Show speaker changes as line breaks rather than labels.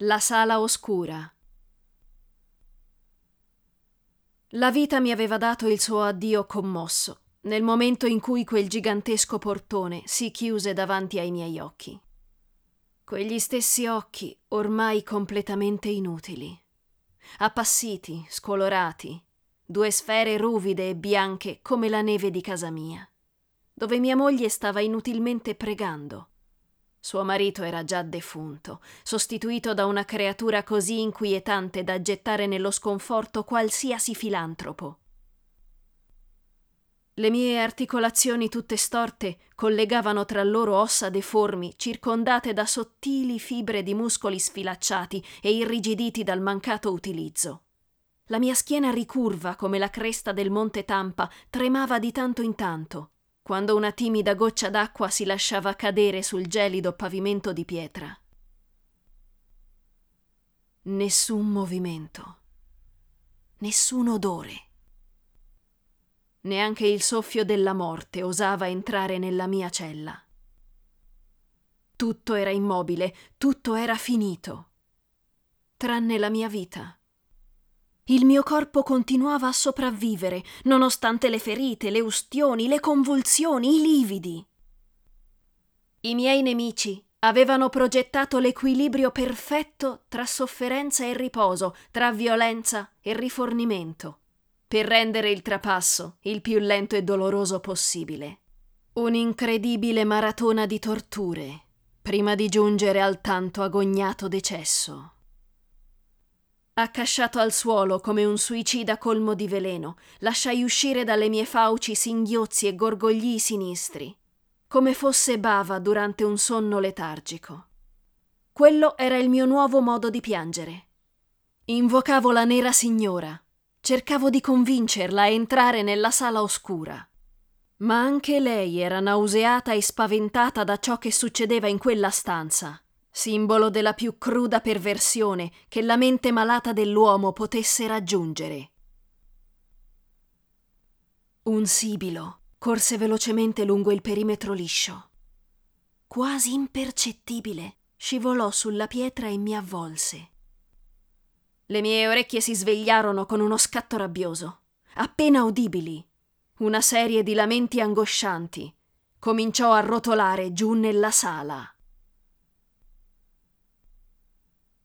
La sala oscura. La vita mi aveva dato il suo addio commosso, nel momento in cui quel gigantesco portone si chiuse davanti ai miei occhi. Quegli stessi occhi, ormai completamente inutili. Appassiti, scolorati, due sfere ruvide e bianche come la neve di casa mia, dove mia moglie stava inutilmente pregando suo marito era già defunto, sostituito da una creatura così inquietante da gettare nello sconforto qualsiasi filantropo. Le mie articolazioni tutte storte collegavano tra loro ossa deformi, circondate da sottili fibre di muscoli sfilacciati e irrigiditi dal mancato utilizzo. La mia schiena ricurva come la cresta del monte Tampa tremava di tanto in tanto quando una timida goccia d'acqua si lasciava cadere sul gelido pavimento di pietra. Nessun movimento, nessun odore. Neanche il soffio della morte osava entrare nella mia cella. Tutto era immobile, tutto era finito, tranne la mia vita. Il mio corpo continuava a sopravvivere, nonostante le ferite, le ustioni, le convulsioni, i lividi. I miei nemici avevano progettato l'equilibrio perfetto tra sofferenza e riposo, tra violenza e rifornimento, per rendere il trapasso il più lento e doloroso possibile. Un'incredibile maratona di torture, prima di giungere al tanto agognato decesso accasciato al suolo come un suicida colmo di veleno, lasciai uscire dalle mie fauci singhiozzi e gorgogli sinistri, come fosse bava durante un sonno letargico. Quello era il mio nuovo modo di piangere. Invocavo la nera signora, cercavo di convincerla a entrare nella sala oscura. Ma anche lei era nauseata e spaventata da ciò che succedeva in quella stanza simbolo della più cruda perversione che la mente malata dell'uomo potesse raggiungere. Un sibilo corse velocemente lungo il perimetro liscio. Quasi impercettibile, scivolò sulla pietra e mi avvolse. Le mie orecchie si svegliarono con uno scatto rabbioso, appena udibili. Una serie di lamenti angoscianti cominciò a rotolare giù nella sala.